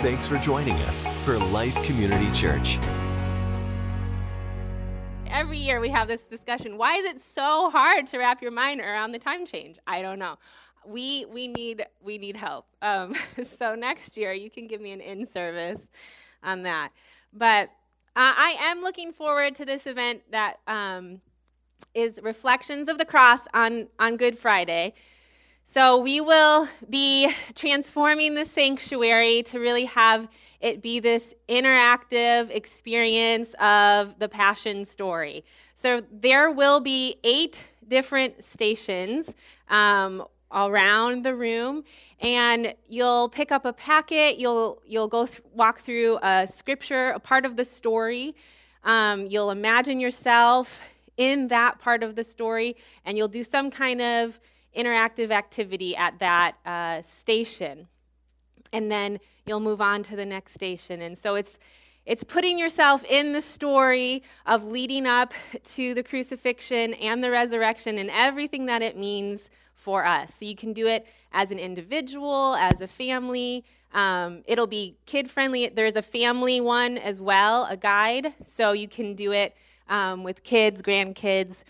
Thanks for joining us for Life Community Church. Every year we have this discussion. Why is it so hard to wrap your mind around the time change? I don't know. We, we, need, we need help. Um, so next year you can give me an in service on that. But uh, I am looking forward to this event that um, is Reflections of the Cross on, on Good Friday. So we will be transforming the sanctuary to really have it be this interactive experience of the Passion story. So there will be eight different stations um, around the room, and you'll pick up a packet. You'll you'll go th- walk through a scripture, a part of the story. Um, you'll imagine yourself in that part of the story, and you'll do some kind of interactive activity at that uh, station. And then you'll move on to the next station. And so it's it's putting yourself in the story of leading up to the crucifixion and the resurrection and everything that it means for us. So you can do it as an individual, as a family. Um, it'll be kid friendly. There's a family one as well, a guide. So you can do it um, with kids, grandkids.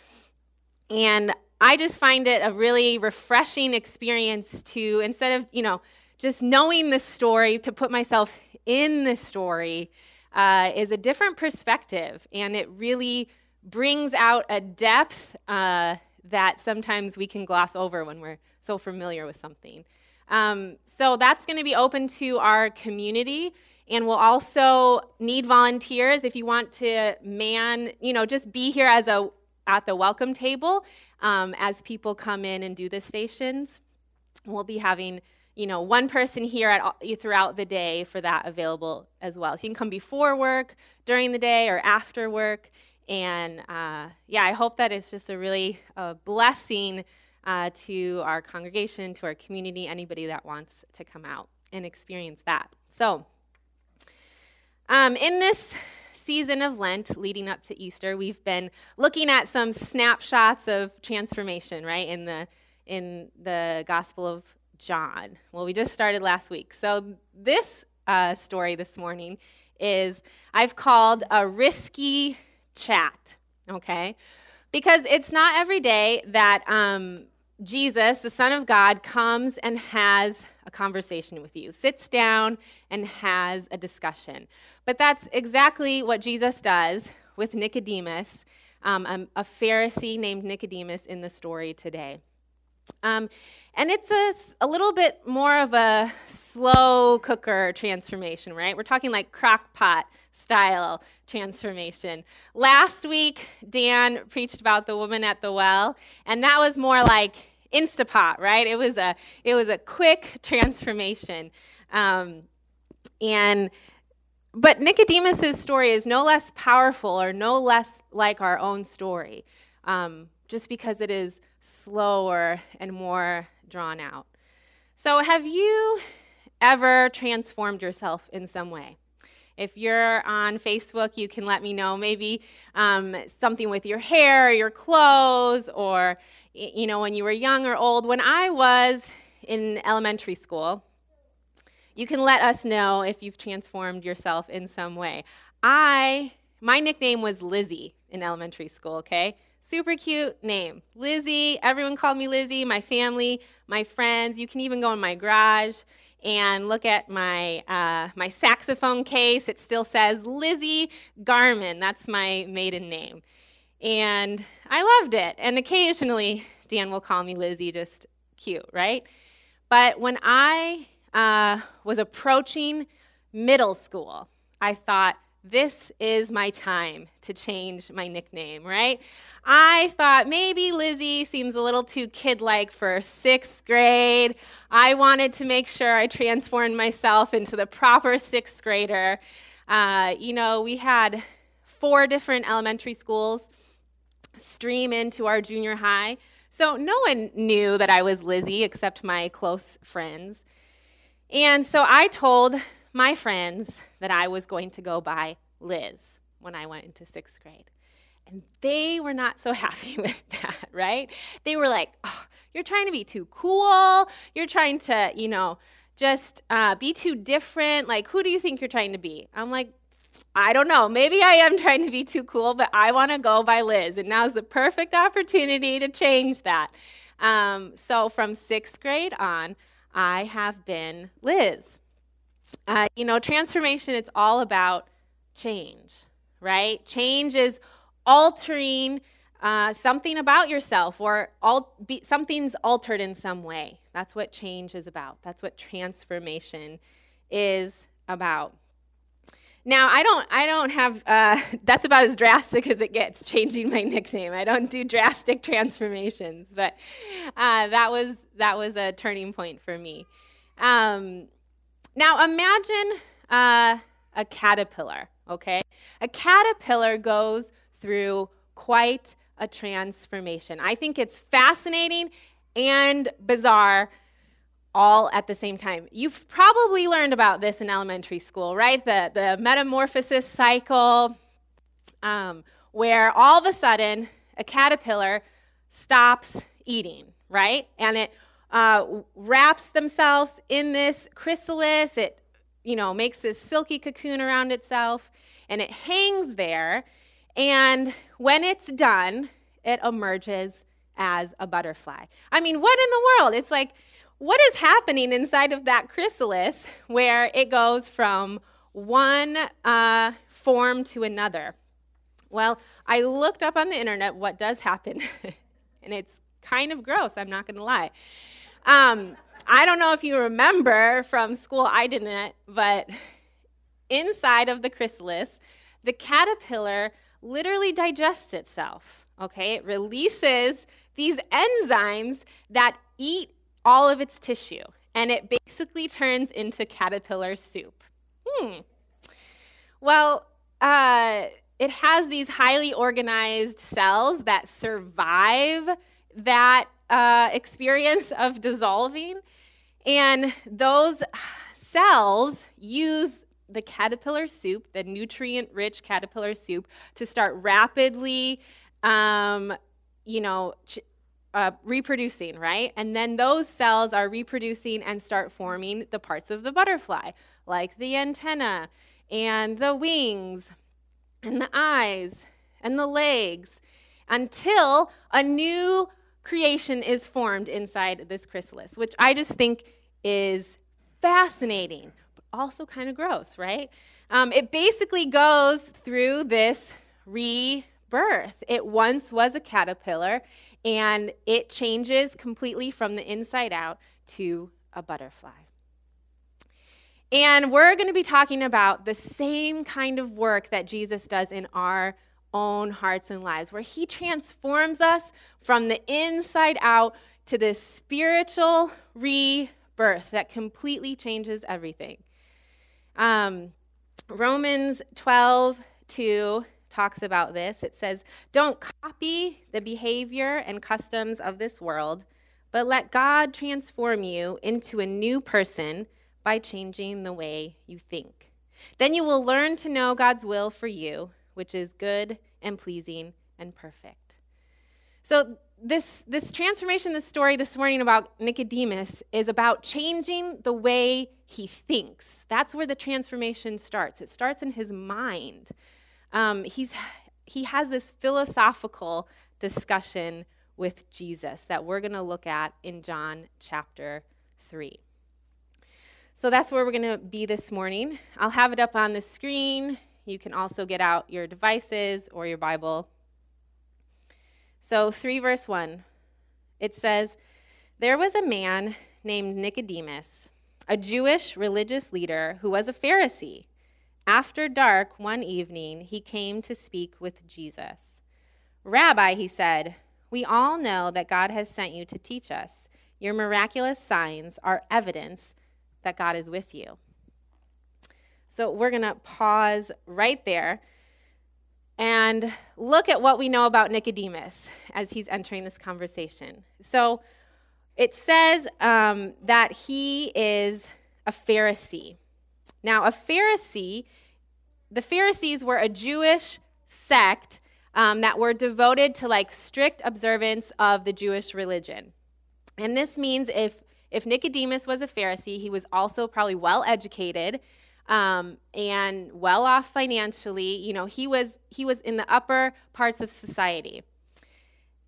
And I just find it a really refreshing experience to, instead of, you know, just knowing the story, to put myself in the story uh, is a different perspective. And it really brings out a depth uh, that sometimes we can gloss over when we're so familiar with something. Um, so that's going to be open to our community. And we'll also need volunteers if you want to man, you know, just be here as a at the welcome table um, as people come in and do the stations. We'll be having you know one person here at all, throughout the day for that available as well. So you can come before work, during the day, or after work. And uh, yeah, I hope that it's just a really uh, blessing uh, to our congregation, to our community, anybody that wants to come out and experience that. So, um, in this season of Lent leading up to Easter, we've been looking at some snapshots of transformation, right, in the in the Gospel of John. Well, we just started last week. So this uh, story this morning is I've called a risky chat, okay? Because it's not every day that um, Jesus, the Son of God, comes and has a conversation with you, sits down and has a discussion. But that's exactly what Jesus does with Nicodemus, um, a, Pharisee named Nicodemus in the story today. Um, and it's a, a little bit more of a slow cooker transformation, right? We're talking like crock pot style transformation. Last week, Dan preached about the woman at the well, and that was more like Instapot, right? It was a it was a quick transformation, um, and but Nicodemus's story is no less powerful or no less like our own story, um, just because it is slower and more drawn out. So, have you ever transformed yourself in some way? If you're on Facebook, you can let me know maybe um, something with your hair, your clothes, or you know, when you were young or old. When I was in elementary school, you can let us know if you've transformed yourself in some way. I, my nickname was Lizzie in elementary school, okay? Super cute name. Lizzie, everyone called me Lizzie, my family, my friends. You can even go in my garage and look at my, uh, my saxophone case. It still says Lizzie Garman. That's my maiden name. And I loved it. And occasionally, Dan will call me Lizzie, just cute, right? But when I uh, was approaching middle school, I thought, this is my time to change my nickname, right? I thought maybe Lizzie seems a little too kid like for sixth grade. I wanted to make sure I transformed myself into the proper sixth grader. Uh, you know, we had four different elementary schools stream into our junior high. So no one knew that I was Lizzie except my close friends. And so I told my friends that I was going to go by Liz when I went into sixth grade. And they were not so happy with that, right? They were like, oh, you're trying to be too cool. You're trying to, you know, just uh, be too different. Like, who do you think you're trying to be? I'm like, I don't know. Maybe I am trying to be too cool, but I want to go by Liz. And now's the perfect opportunity to change that. Um, so from sixth grade on, I have been Liz. Uh, you know, transformation, it's all about change, right? Change is altering uh, something about yourself or al- be, something's altered in some way. That's what change is about. That's what transformation is about. Now, I don't, I don't have, uh, that's about as drastic as it gets, changing my nickname. I don't do drastic transformations, but uh, that, was, that was a turning point for me. Um, now, imagine uh, a caterpillar, okay? A caterpillar goes through quite a transformation. I think it's fascinating and bizarre all at the same time. You've probably learned about this in elementary school, right? The, the metamorphosis cycle, um, where all of a sudden a caterpillar stops eating, right? And it uh, wraps themselves in this chrysalis. It, you know, makes this silky cocoon around itself, and it hangs there. And when it's done, it emerges as a butterfly. I mean, what in the world? It's like, what is happening inside of that chrysalis where it goes from one uh, form to another? Well, I looked up on the internet what does happen, and it's kind of gross, I'm not to lie. Um, I don't know if you remember from school, I didn't, but inside of the chrysalis, the caterpillar literally digests itself. Okay, it releases these enzymes that eat all of its tissue, and it basically turns into caterpillar soup. Hmm. Well, uh, it has these highly organized cells that survive that uh, experience of dissolving, and those cells use the caterpillar soup, the nutrient rich caterpillar soup, to start rapidly, um, you know, ch- uh, reproducing, right? And then those cells are reproducing and start forming the parts of the butterfly, like the antenna and the wings and the eyes and the legs, until a new creation is formed inside this chrysalis, which I just think is fascinating, but also kind of gross, right? Um, it basically goes through this rebirth. It once was a caterpillar, and it changes completely from the inside out to a butterfly. And we're going to be talking about the same kind of work that Jesus does in our own hearts and lives, where He transforms us from the inside out to this spiritual rebirth that completely changes everything. Um, Romans 12, 2 talks about this. It says, Don't copy the behavior and customs of this world, but let God transform you into a new person by changing the way you think. Then you will learn to know God's will for you which is good and pleasing and perfect. So, this, this transformation, this story this morning about Nicodemus is about changing the way he thinks. That's where the transformation starts. It starts in his mind. Um, he's, he has this philosophical discussion with Jesus that we're going to look at in John chapter 3. So that's where we're going to be this morning. I'll have it up on the screen. You can also get out your devices or your Bible. So, 3 verse 1, it says, There was a man named Nicodemus, a Jewish religious leader who was a Pharisee. After dark one evening, he came to speak with Jesus. Rabbi, he said, we all know that God has sent you to teach us. Your miraculous signs are evidence that God is with you. So we're going to pause right there and look at what we know about Nicodemus as he's entering this conversation. So it says um, that he is a Pharisee. Now, a Pharisee, the Pharisees were a Jewish sect um, that were devoted to like strict observance of the Jewish religion. And this means if if Nicodemus was a Pharisee, he was also probably well educated um, and well off financially. You know, he was he was in the upper parts of society.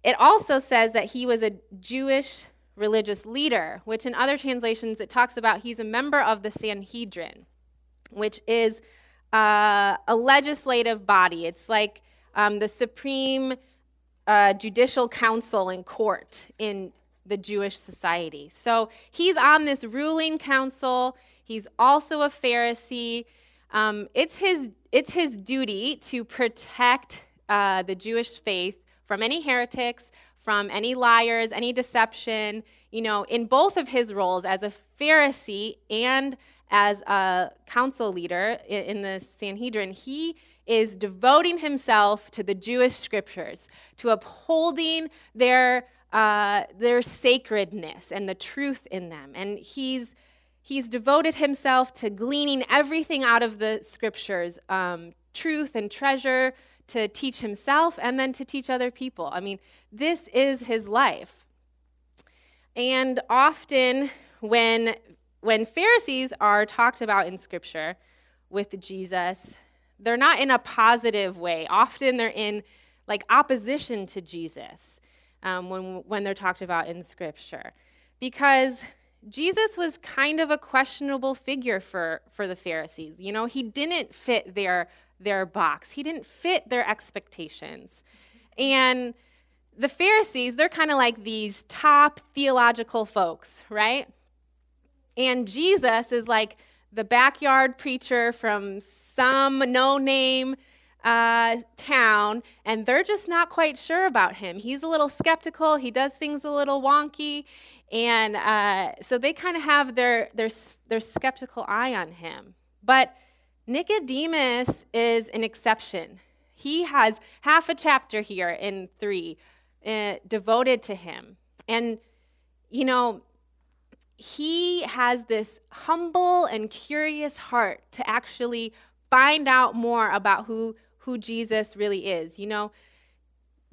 It also says that he was a Jewish religious leader, which in other translations it talks about he's a member of the Sanhedrin, which is uh, a legislative body. It's like um, the supreme uh, judicial council and court in the Jewish society. So he's on this ruling council. He's also a Pharisee. Um, it's, his, it's his duty to protect uh, the Jewish faith from any heretics, from any liars, any deception. You know, in both of his roles as a Pharisee and as a council leader in the Sanhedrin, he is devoting himself to the Jewish scriptures, to upholding their, uh, their sacredness and the truth in them. And he's, he's devoted himself to gleaning everything out of the scriptures um, truth and treasure to teach himself and then to teach other people. I mean, this is his life. And often when when Pharisees are talked about in scripture with Jesus, they're not in a positive way. Often they're in like opposition to Jesus um, when, when they're talked about in Scripture. Because Jesus was kind of a questionable figure for, for the Pharisees. You know, he didn't fit their, their box, he didn't fit their expectations. And the Pharisees, they're kind of like these top theological folks, right? And Jesus is like the backyard preacher from some no name uh, town, and they're just not quite sure about him. He's a little skeptical, he does things a little wonky, and uh, so they kind of have their, their, their skeptical eye on him. But Nicodemus is an exception. He has half a chapter here in three uh, devoted to him. And, you know, he has this humble and curious heart to actually find out more about who, who Jesus really is. You know,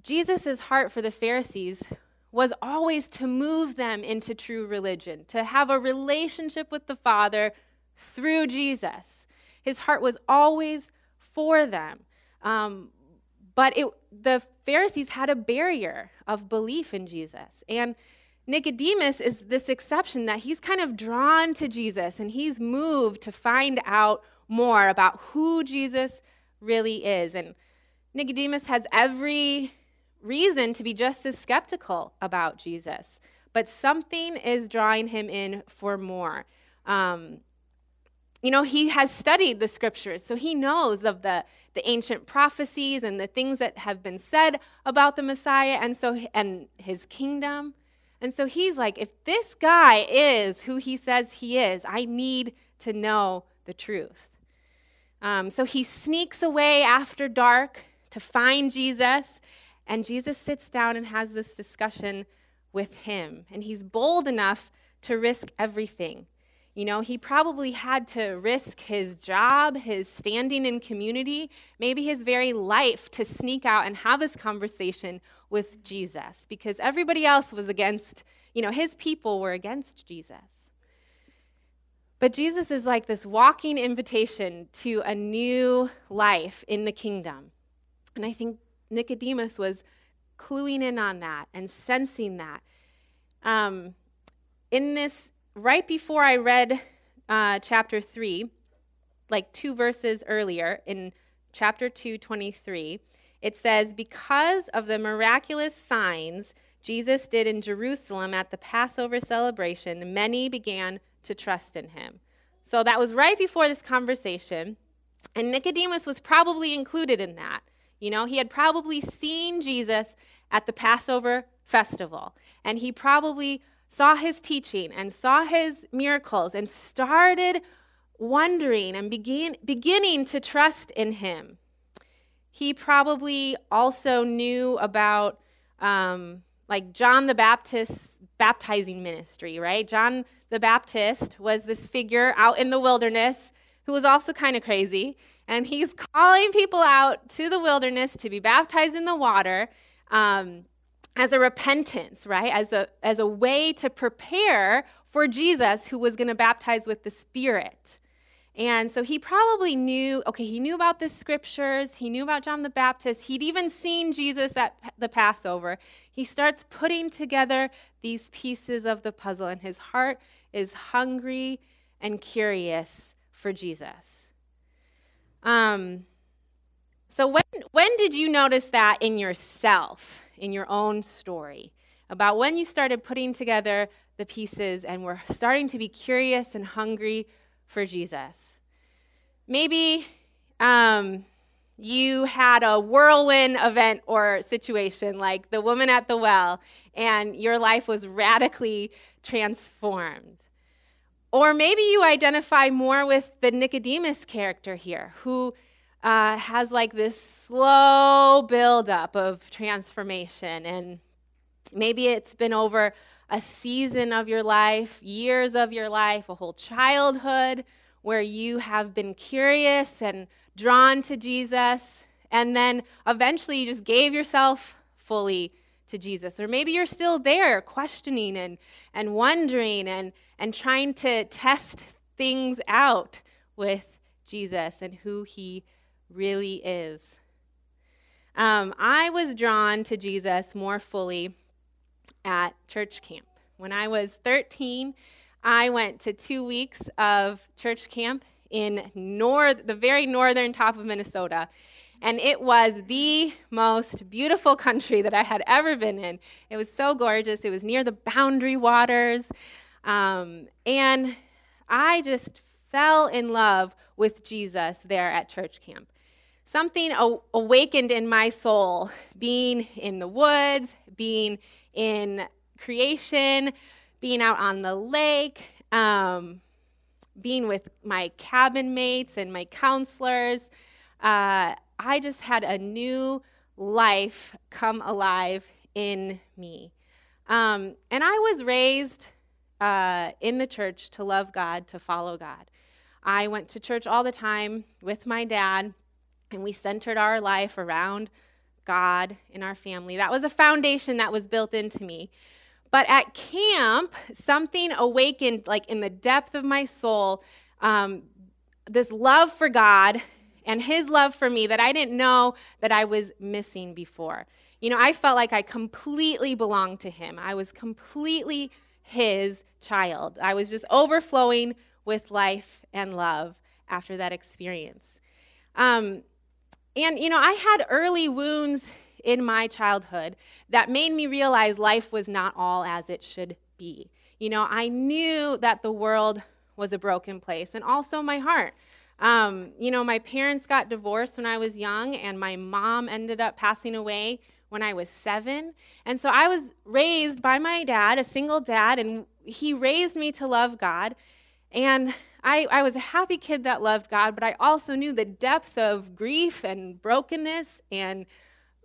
Jesus' heart for the Pharisees was always to move them into true religion, to have a relationship with the Father through Jesus. His heart was always for them. Um, but it, the Pharisees had a barrier of belief in Jesus. And Nicodemus is this exception that he's kind of drawn to Jesus and he's moved to find out more about who Jesus really is. And Nicodemus has every reason to be just as skeptical about Jesus, but something is drawing him in for more. Um, you know, he has studied the scriptures, so he knows of the, the ancient prophecies and the things that have been said about the Messiah and so and his kingdom. And so he's like, if this guy is who he says he is, I need to know the truth. Um, so he sneaks away after dark to find Jesus, and Jesus sits down and has this discussion with him. And he's bold enough to risk everything. You know, he probably had to risk his job, his standing in community, maybe his very life to sneak out and have this conversation with Jesus because everybody else was against, you know, his people were against Jesus. But Jesus is like this walking invitation to a new life in the kingdom. And I think Nicodemus was cluing in on that and sensing that. Um, in this right before I read uh, chapter 3, like two verses earlier in chapter 2, 23, it says, Because of the miraculous signs Jesus did in Jerusalem at the Passover celebration, many began to trust in him. So that was right before this conversation. And Nicodemus was probably included in that. You know, he had probably seen Jesus at the Passover festival, and he probably saw his teaching and saw his miracles and started wondering and begin, beginning to trust in him. He probably also knew about um, like John the Baptist's baptizing ministry, right? John the Baptist was this figure out in the wilderness who was also kind of crazy. And he's calling people out to the wilderness to be baptized in the water. Um, as a repentance, right? As a, as a way to prepare for Jesus, who was going to baptize with the Spirit. And so he probably knew, okay, he knew about the scriptures, he knew about John the Baptist, he'd even seen Jesus at the Passover. He starts putting together these pieces of the puzzle, and his heart is hungry and curious for Jesus. Um, so, when, when did you notice that in yourself, in your own story? About when you started putting together the pieces and were starting to be curious and hungry for Jesus. Maybe um, you had a whirlwind event or situation like the woman at the well, and your life was radically transformed. Or maybe you identify more with the Nicodemus character here, who uh, has like this slow buildup of transformation. And maybe it's been over a season of your life, years of your life, a whole childhood where you have been curious and drawn to Jesus, and then eventually you just gave yourself fully to Jesus. Or maybe you're still there questioning and, and wondering and, and trying to test things out with Jesus and who he really is. Um, I was drawn to Jesus more fully at church camp. When I was 13, I went to two weeks of church camp in north, the very northern top of Minnesota. And it was the most beautiful country that I had ever been in. It was so gorgeous. It was near the boundary waters. Um, and I just fell in love with Jesus there at church camp. Something awakened in my soul, being in the woods, being in creation, being out on the lake, um, being with my cabin mates and my counselors. Uh, I just had a new life come alive in me. Um, and I was raised uh, in the church to love God, to follow God. I went to church all the time with my dad, and we centered our life around God in our family. That was a foundation that was built into me. But at camp, something awakened, like in the depth of my soul, um, this love for God and His love for me that I didn't know that I was missing before. You know, I felt like I completely belonged to Him. I was completely His child. I was just overflowing with life and love after that experience. Um, and, you know, I had early wounds in my childhood that made me realize life was not all as it should be. You know, I knew that the world was a broken place, and also my heart. Um, you know, my parents got divorced when I was young, and my mom ended up passing away when I was seven. And so I was raised by my dad, a single dad, and he raised me to love God. And I, I was a happy kid that loved God, but I also knew the depth of grief and brokenness and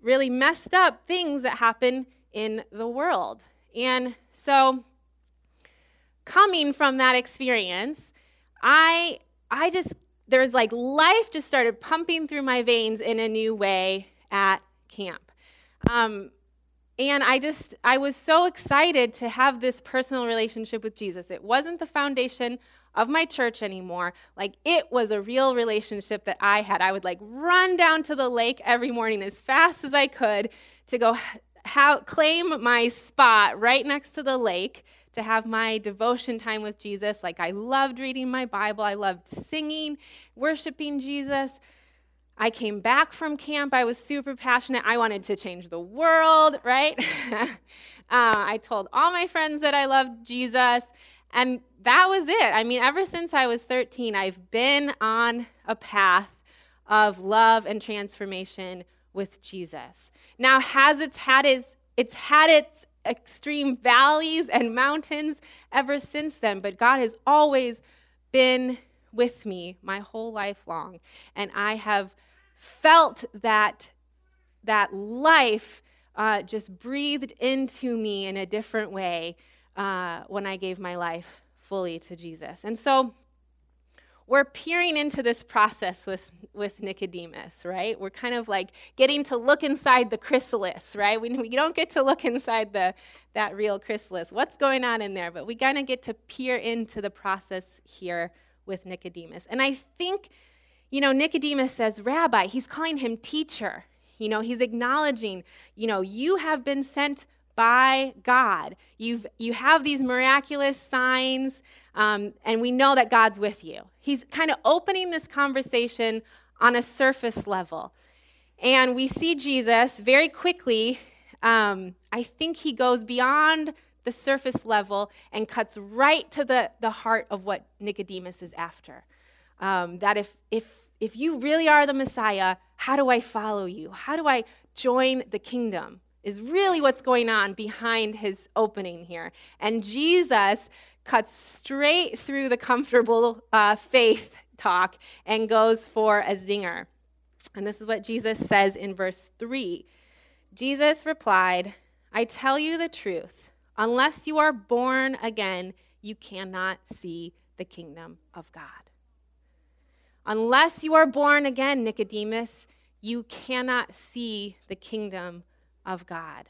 really messed up things that happen in the world. And so, coming from that experience, I, I just, there's like life just started pumping through my veins in a new way at camp. Um, and I just, I was so excited to have this personal relationship with Jesus. It wasn't the foundation of my church anymore. Like it was a real relationship that I had. I would like run down to the lake every morning as fast as I could to go claim my spot right next to the lake to have my devotion time with Jesus. Like I loved reading my Bible, I loved singing, worshiping Jesus. I came back from camp. I was super passionate. I wanted to change the world, right? uh, I told all my friends that I loved Jesus. And that was it. I mean, ever since I was 13, I've been on a path of love and transformation with Jesus. Now, has it's had its it's had its extreme valleys and mountains ever since then, but God has always been with me my whole life long, and I have felt that that life uh, just breathed into me in a different way uh, when I gave my life fully to Jesus. And so, we're peering into this process with, with Nicodemus, right? We're kind of like getting to look inside the chrysalis, right? We, we don't get to look inside the, that real chrysalis. What's going on in there? But we kind of get to peer into the process here with Nicodemus. And I think, you know, Nicodemus says, Rabbi, he's calling him teacher. You know, he's acknowledging, you know, you have been sent by God. You've, you have these miraculous signs, um, and we know that God's with you. He's kind of opening this conversation on a surface level. And we see Jesus very quickly, um, I think he goes beyond the surface level and cuts right to the, the heart of what Nicodemus is after. Um, that if, if, if you really are the Messiah, how do I follow you? How do I join the kingdom? Is really what's going on behind his opening here. And Jesus cuts straight through the comfortable uh, faith talk and goes for a zinger. And this is what Jesus says in verse 3. Jesus replied, I tell you the truth. Unless you are born again, you cannot see the kingdom of God. Unless you are born again, Nicodemus, you cannot see the kingdom of God.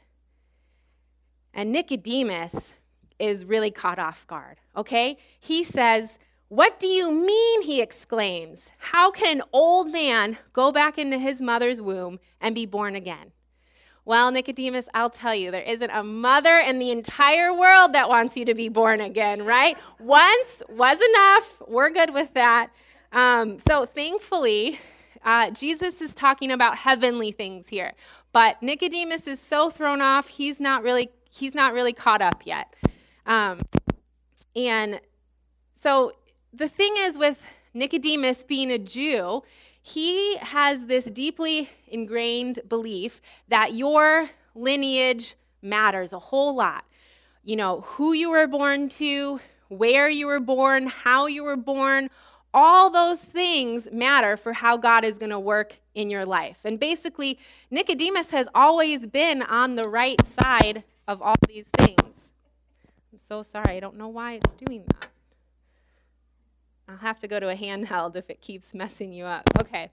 And Nicodemus is really caught off guard, okay? He says, What do you mean? He exclaims. How can an old man go back into his mother's womb and be born again? Well, Nicodemus, I'll tell you, there isn't a mother in the entire world that wants you to be born again, right? Once was enough. We're good with that. Um, so, thankfully, uh, Jesus is talking about heavenly things here. But Nicodemus is so thrown off, he's not really, he's not really caught up yet. Um, and so the thing is with Nicodemus being a Jew, he has this deeply ingrained belief that your lineage matters a whole lot. You know, who you were born to, where you were born, how you were born, all those things matter for how God is going to work in your life. And basically, Nicodemus has always been on the right side of all these things. I'm so sorry. I don't know why it's doing that. I'll have to go to a handheld if it keeps messing you up. Okay.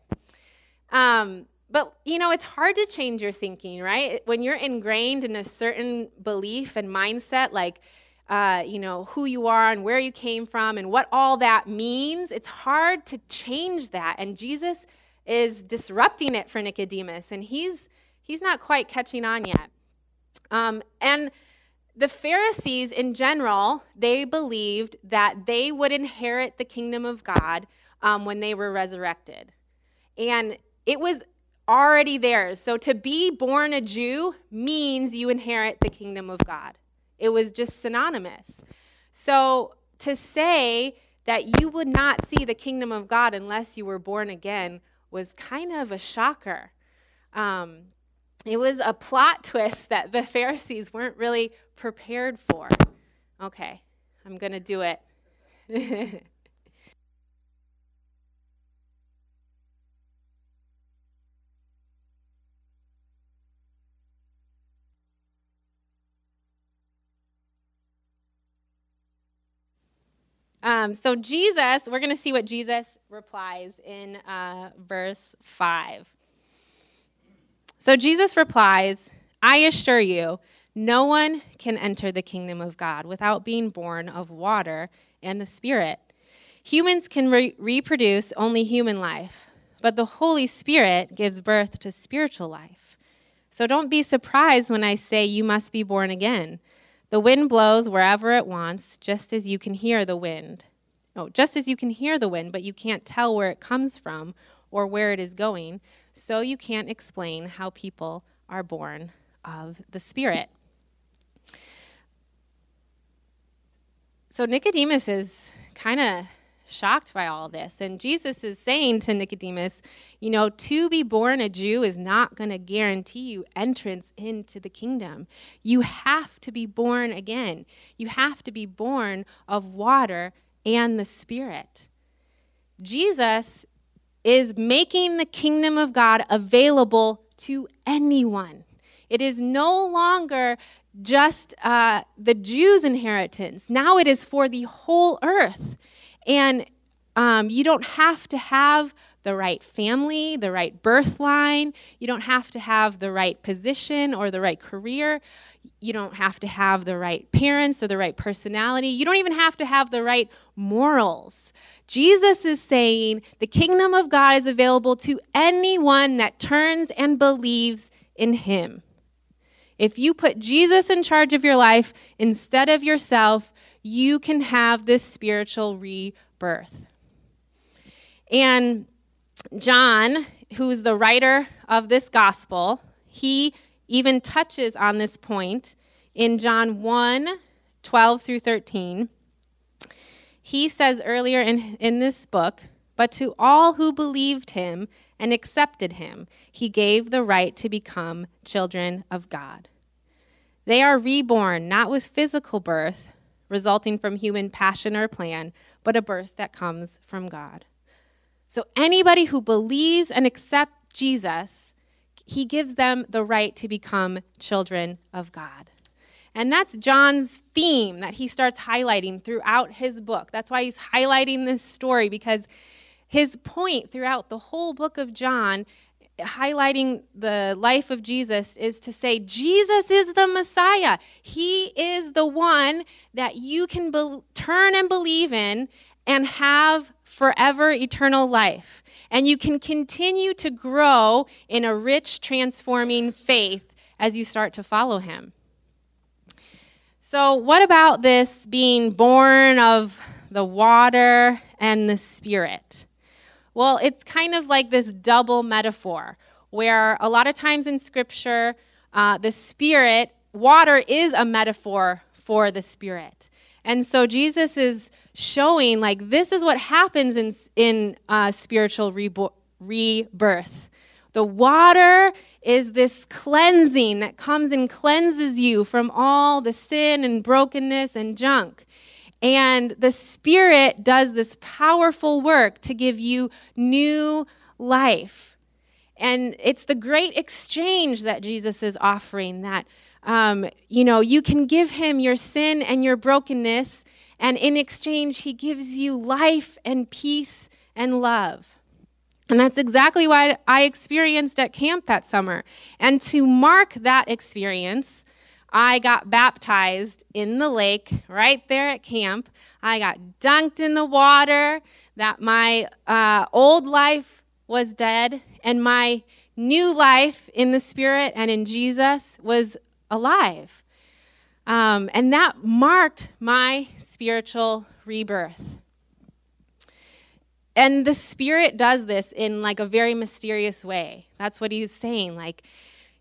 Um, but, you know, it's hard to change your thinking, right? When you're ingrained in a certain belief and mindset, like, uh, you know, who you are and where you came from and what all that means, it's hard to change that. And Jesus is disrupting it for Nicodemus, and he's he's not quite catching on yet. Um, and the Pharisees in general, they believed that they would inherit the kingdom of God um, when they were resurrected. And it was already theirs. So to be born a Jew means you inherit the kingdom of God. It was just synonymous. So to say that you would not see the kingdom of God unless you were born again was kind of a shocker. Um, it was a plot twist that the Pharisees weren't really prepared for. Okay, I'm going to do it. Um, so, Jesus, we're going to see what Jesus replies in uh, verse 5. So, Jesus replies, I assure you, no one can enter the kingdom of God without being born of water and the Spirit. Humans can re- reproduce only human life, but the Holy Spirit gives birth to spiritual life. So don't be surprised when I say you must be born again. The wind blows wherever it wants, just as you can hear the wind. No, just as you can hear the wind, but you can't tell where it comes from or where it is going, so you can't explain how people are born of the Spirit. So Nicodemus is kind of shocked by all this. And Jesus is saying to Nicodemus, you know, to be born a Jew is not going to guarantee you entrance into the kingdom. You have to be born again. You have to be born of water and the Spirit. Jesus is making the kingdom of God available to anyone. It is no longer just uh, the Jews' inheritance. Now it is for the whole earth. And um, you don't have to have the right family, the right birth line. You don't have to have the right position or the right career. You don't have to have the right parents or the right personality. You don't even have to have the right morals. Jesus is saying the kingdom of God is available to anyone that turns and believes in him. If you put Jesus in charge of your life instead of yourself, you can have this spiritual rebirth. And John, who's the writer of this gospel, he even touches on this point in John 1 12 through 13. He says earlier in, in this book, but to all who believed him and accepted him, he gave the right to become children of God. They are reborn not with physical birth, resulting from human passion or plan, but a birth that comes from God. So anybody who believes and accepts Jesus, he gives them the right to become children of God. And that's John's theme that he starts highlighting throughout his book. That's why he's highlighting this story because his point throughout the whole book of John, highlighting the life of Jesus, is to say Jesus is the Messiah. He is the one that you can be- turn and believe in and have forever eternal life. And you can continue to grow in a rich, transforming faith as you start to follow him. So, what about this being born of the water and the spirit? Well, it's kind of like this double metaphor where a lot of times in scripture, uh, the spirit, water is a metaphor for the spirit. And so Jesus is showing like this is what happens in, in uh, spiritual rebo- rebirth. The water is this cleansing that comes and cleanses you from all the sin and brokenness and junk. And the Spirit does this powerful work to give you new life. And it's the great exchange that Jesus is offering that, um, you know, you can give Him your sin and your brokenness, and in exchange, He gives you life and peace and love. And that's exactly what I experienced at camp that summer. And to mark that experience, I got baptized in the lake right there at camp. I got dunked in the water, that my uh, old life was dead, and my new life in the Spirit and in Jesus was alive. Um, and that marked my spiritual rebirth. And the Spirit does this in like a very mysterious way. That's what he's saying. Like,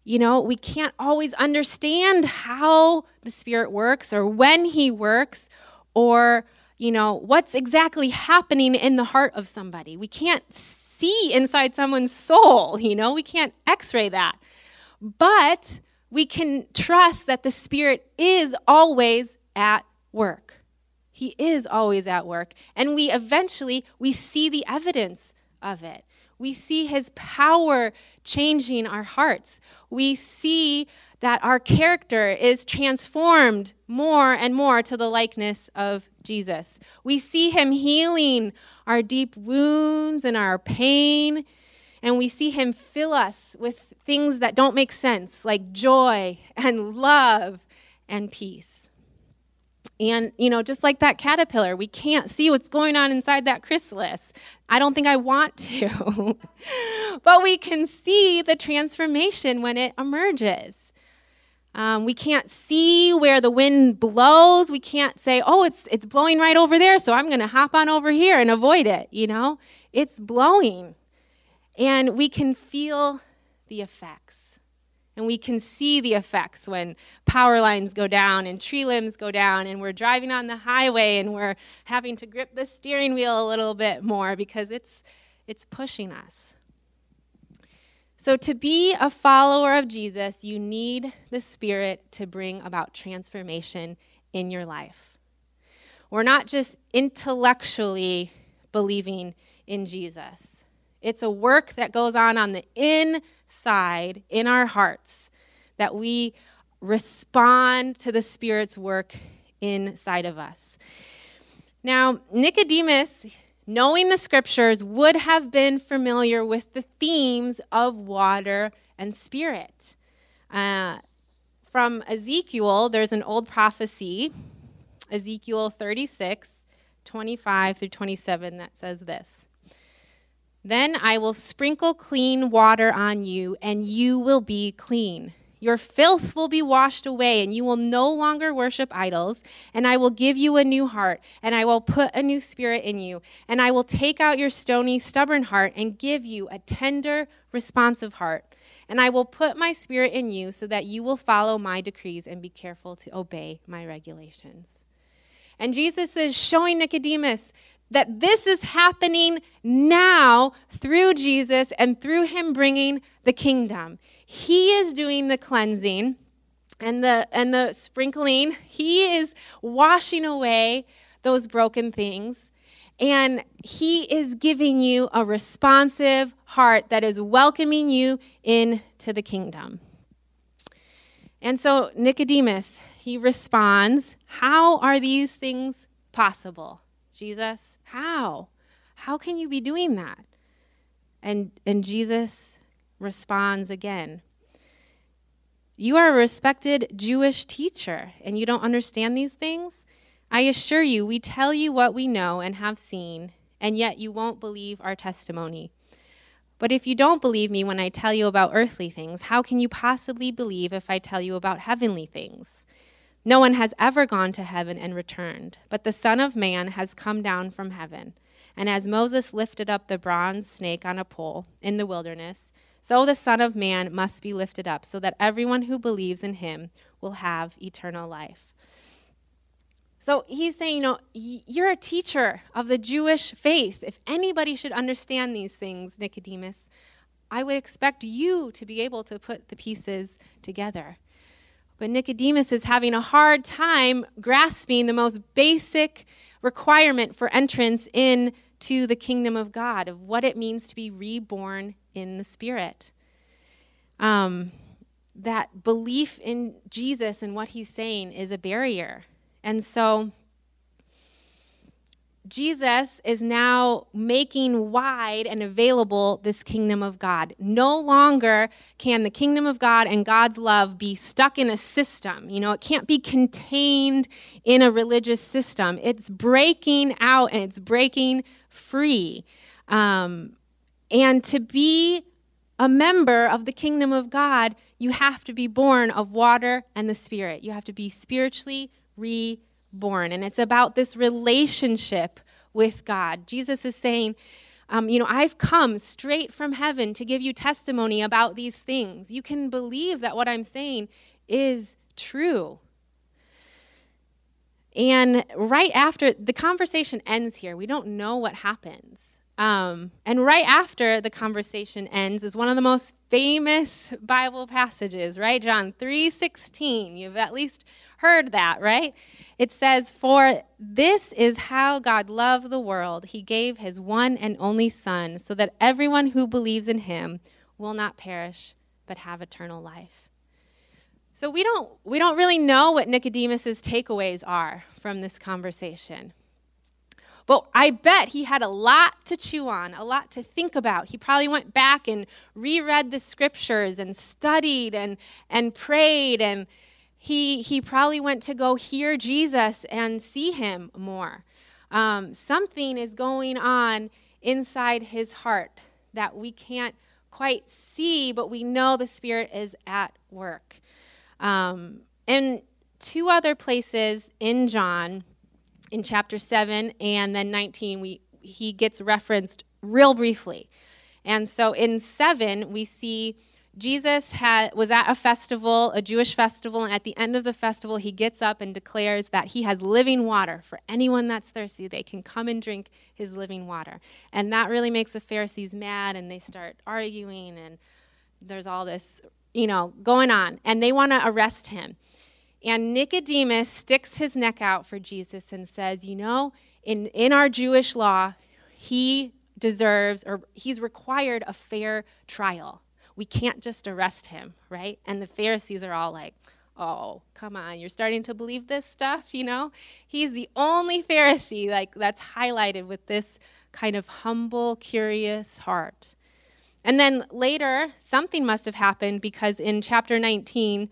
you know, we can't always understand how the Spirit works or when He works or, you know, what's exactly happening in the heart of somebody. We can't see inside someone's soul, you know, we can't x ray that. But we can trust that the Spirit is always at work. He is always at work. And we eventually, we see the evidence of it. We see his power changing our hearts. We see that our character is transformed more and more to the likeness of Jesus. We see him healing our deep wounds and our pain, and we see him fill us with things that don't make sense, like joy and love and peace. And, you know, just like that caterpillar, we can't see what's going on inside that chrysalis. I don't think I want to. but we can see the transformation when it emerges. Um, we can't see where the wind blows. We can't say, oh, it's, it's blowing right over there, so I'm going to hop on over here and avoid it. You know, it's blowing. And we can feel the effects. And we can see the effects when power lines go down and tree limbs go down, and we're driving on the highway and we're having to grip the steering wheel a little bit more because it's, it's pushing us. So, to be a follower of Jesus, you need the Spirit to bring about transformation in your life. We're not just intellectually believing in Jesus, it's a work that goes on on the inside side in our hearts that we respond to the Spirit's work inside of us. Now, Nicodemus knowing the scriptures, would have been familiar with the themes of water and spirit. Uh, from Ezekiel, there's an old prophecy, Ezekiel 36, 25 through 27, that says this. Then I will sprinkle clean water on you, and you will be clean. Your filth will be washed away, and you will no longer worship idols. And I will give you a new heart, and I will put a new spirit in you. And I will take out your stony, stubborn heart and give you a tender, responsive heart. And I will put my spirit in you so that you will follow my decrees and be careful to obey my regulations. And Jesus is showing Nicodemus that this is happening now through Jesus and through him bringing the kingdom. He is doing the cleansing and the and the sprinkling. He is washing away those broken things. And he is giving you a responsive heart that is welcoming you into the kingdom. And so Nicodemus, he responds, How are these things possible? Jesus, how? How can you be doing that? And, and Jesus responds again You are a respected Jewish teacher, and you don't understand these things? I assure you, we tell you what we know and have seen, and yet you won't believe our testimony. But if you don't believe me when I tell you about earthly things, how can you possibly believe if I tell you about heavenly things? No one has ever gone to heaven and returned, but the Son of Man has come down from heaven. And as Moses lifted up the bronze snake on a pole in the wilderness, so the Son of Man must be lifted up, so that everyone who believes in him will have eternal life. So he's saying, you know, you're a teacher of the Jewish faith. If anybody should understand these things, Nicodemus, I would expect you to be able to put the pieces together. But Nicodemus is having a hard time grasping the most basic requirement for entrance into the kingdom of God, of what it means to be reborn in the Spirit. Um, that belief in Jesus and what he's saying is a barrier. And so Jesus is now making wide and available this kingdom of God. No longer can the kingdom of God and God's love be stuck in a system. You know, it can't be contained in a religious system. It's breaking out and it's breaking free. Um, and to be a member of the kingdom of God, you have to be born of water and the Spirit. You have to be spiritually reborn. And it's about this relationship with God. Jesus is saying, um, you know, I've come straight from heaven to give you testimony about these things. You can believe that what I'm saying is true. And right after the conversation ends here, we don't know what happens. Um, and right after the conversation ends is one of the most famous Bible passages, right? John 3:16. You've at least heard that, right? It says, For this is how God loved the world. He gave his one and only Son, so that everyone who believes in him will not perish, but have eternal life. So we don't, we don't really know what Nicodemus's takeaways are from this conversation. But I bet he had a lot to chew on, a lot to think about. He probably went back and reread the scriptures and studied and, and prayed and he, he probably went to go hear Jesus and see him more. Um, something is going on inside his heart that we can't quite see, but we know the Spirit is at work. Um, and two other places in John, in chapter 7 and then 19, we, he gets referenced real briefly. And so in 7, we see Jesus had, was at a festival, a Jewish festival, and at the end of the festival, he gets up and declares that he has living water. For anyone that's thirsty, they can come and drink his living water. And that really makes the Pharisees mad, and they start arguing, and there's all this, you know, going on. And they want to arrest him. And Nicodemus sticks his neck out for Jesus and says, You know, in, in our Jewish law, he deserves or he's required a fair trial we can't just arrest him, right? And the Pharisees are all like, oh, come on, you're starting to believe this stuff, you know? He's the only Pharisee like that's highlighted with this kind of humble, curious heart. And then later, something must have happened because in chapter 19,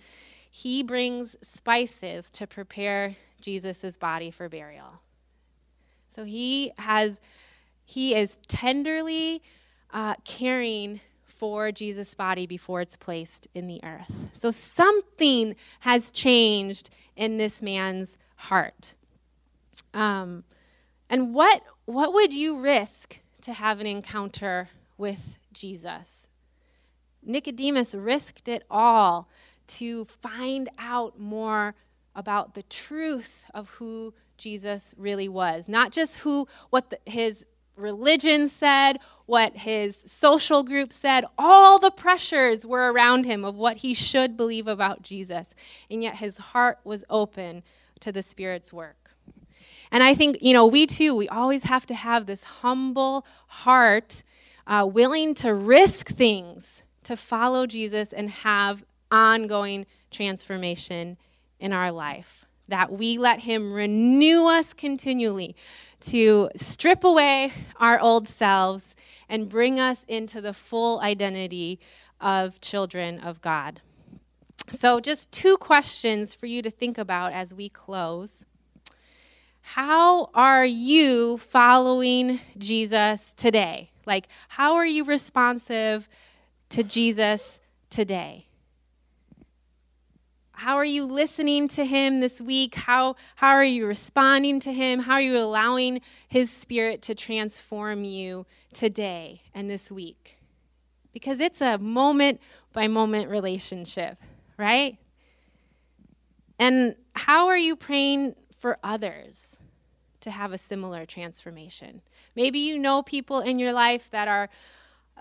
he brings spices to prepare Jesus' body for burial. So he has, he is tenderly uh, caring for Jesus' body before it's placed in the earth. So something has changed in this man's heart. Um, and what, what would you risk to have an encounter with Jesus? Nicodemus risked it all to find out more about the truth of who Jesus really was, not just who what the, his religion said, what his social group said, all the pressures were around him of what he should believe about Jesus. And yet his heart was open to the Spirit's work. And I think, you know, we too, we always have to have this humble heart, uh, willing to risk things to follow Jesus and have ongoing transformation in our life. That we let Him renew us continually to strip away our old selves and bring us into the full identity of children of God. So, just two questions for you to think about as we close. How are you following Jesus today? Like, how are you responsive to Jesus today? How are you listening to him this week? How, how are you responding to him? How are you allowing his spirit to transform you today and this week? Because it's a moment by moment relationship, right? And how are you praying for others to have a similar transformation? Maybe you know people in your life that are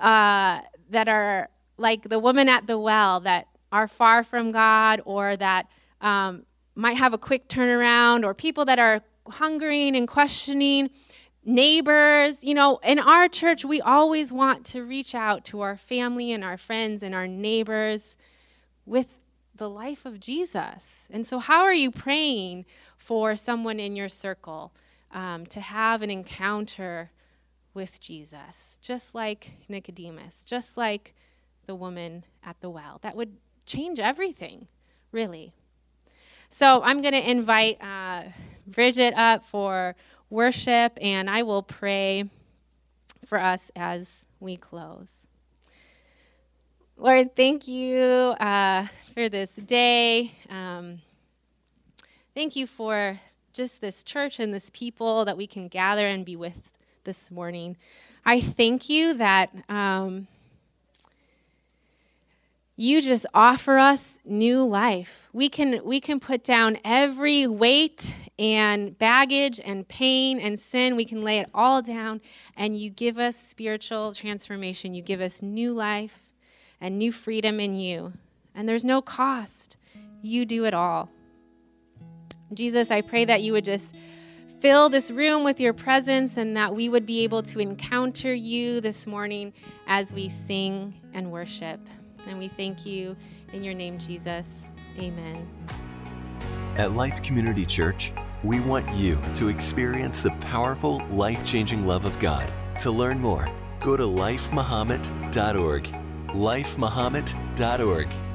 uh, that are like the woman at the well that are far from God or that um, might have a quick turnaround, or people that are hungering and questioning, neighbors. You know, in our church, we always want to reach out to our family and our friends and our neighbors with the life of Jesus. And so, how are you praying for someone in your circle um, to have an encounter with Jesus, just like Nicodemus, just like the woman at the well? That would change everything, really. So I'm going to invite uh, Bridget up for worship, and I will pray for us as we close. Lord, thank you uh, for this day. Um, thank you for just this church and this people that we can gather and be with this morning. I thank you that. Um, you just offer us new life. We can, we can put down every weight and baggage and pain and sin. We can lay it all down, and you give us spiritual transformation. You give us new life and new freedom in you. And there's no cost. You do it all. Jesus, I pray that you would just fill this room with your presence and that we would be able to encounter you this morning as we sing and worship. And we thank you in your name, Jesus. Amen. At Life Community Church, we want you to experience the powerful, life changing love of God. To learn more, go to lifemahomet.org. Lifemahomet.org.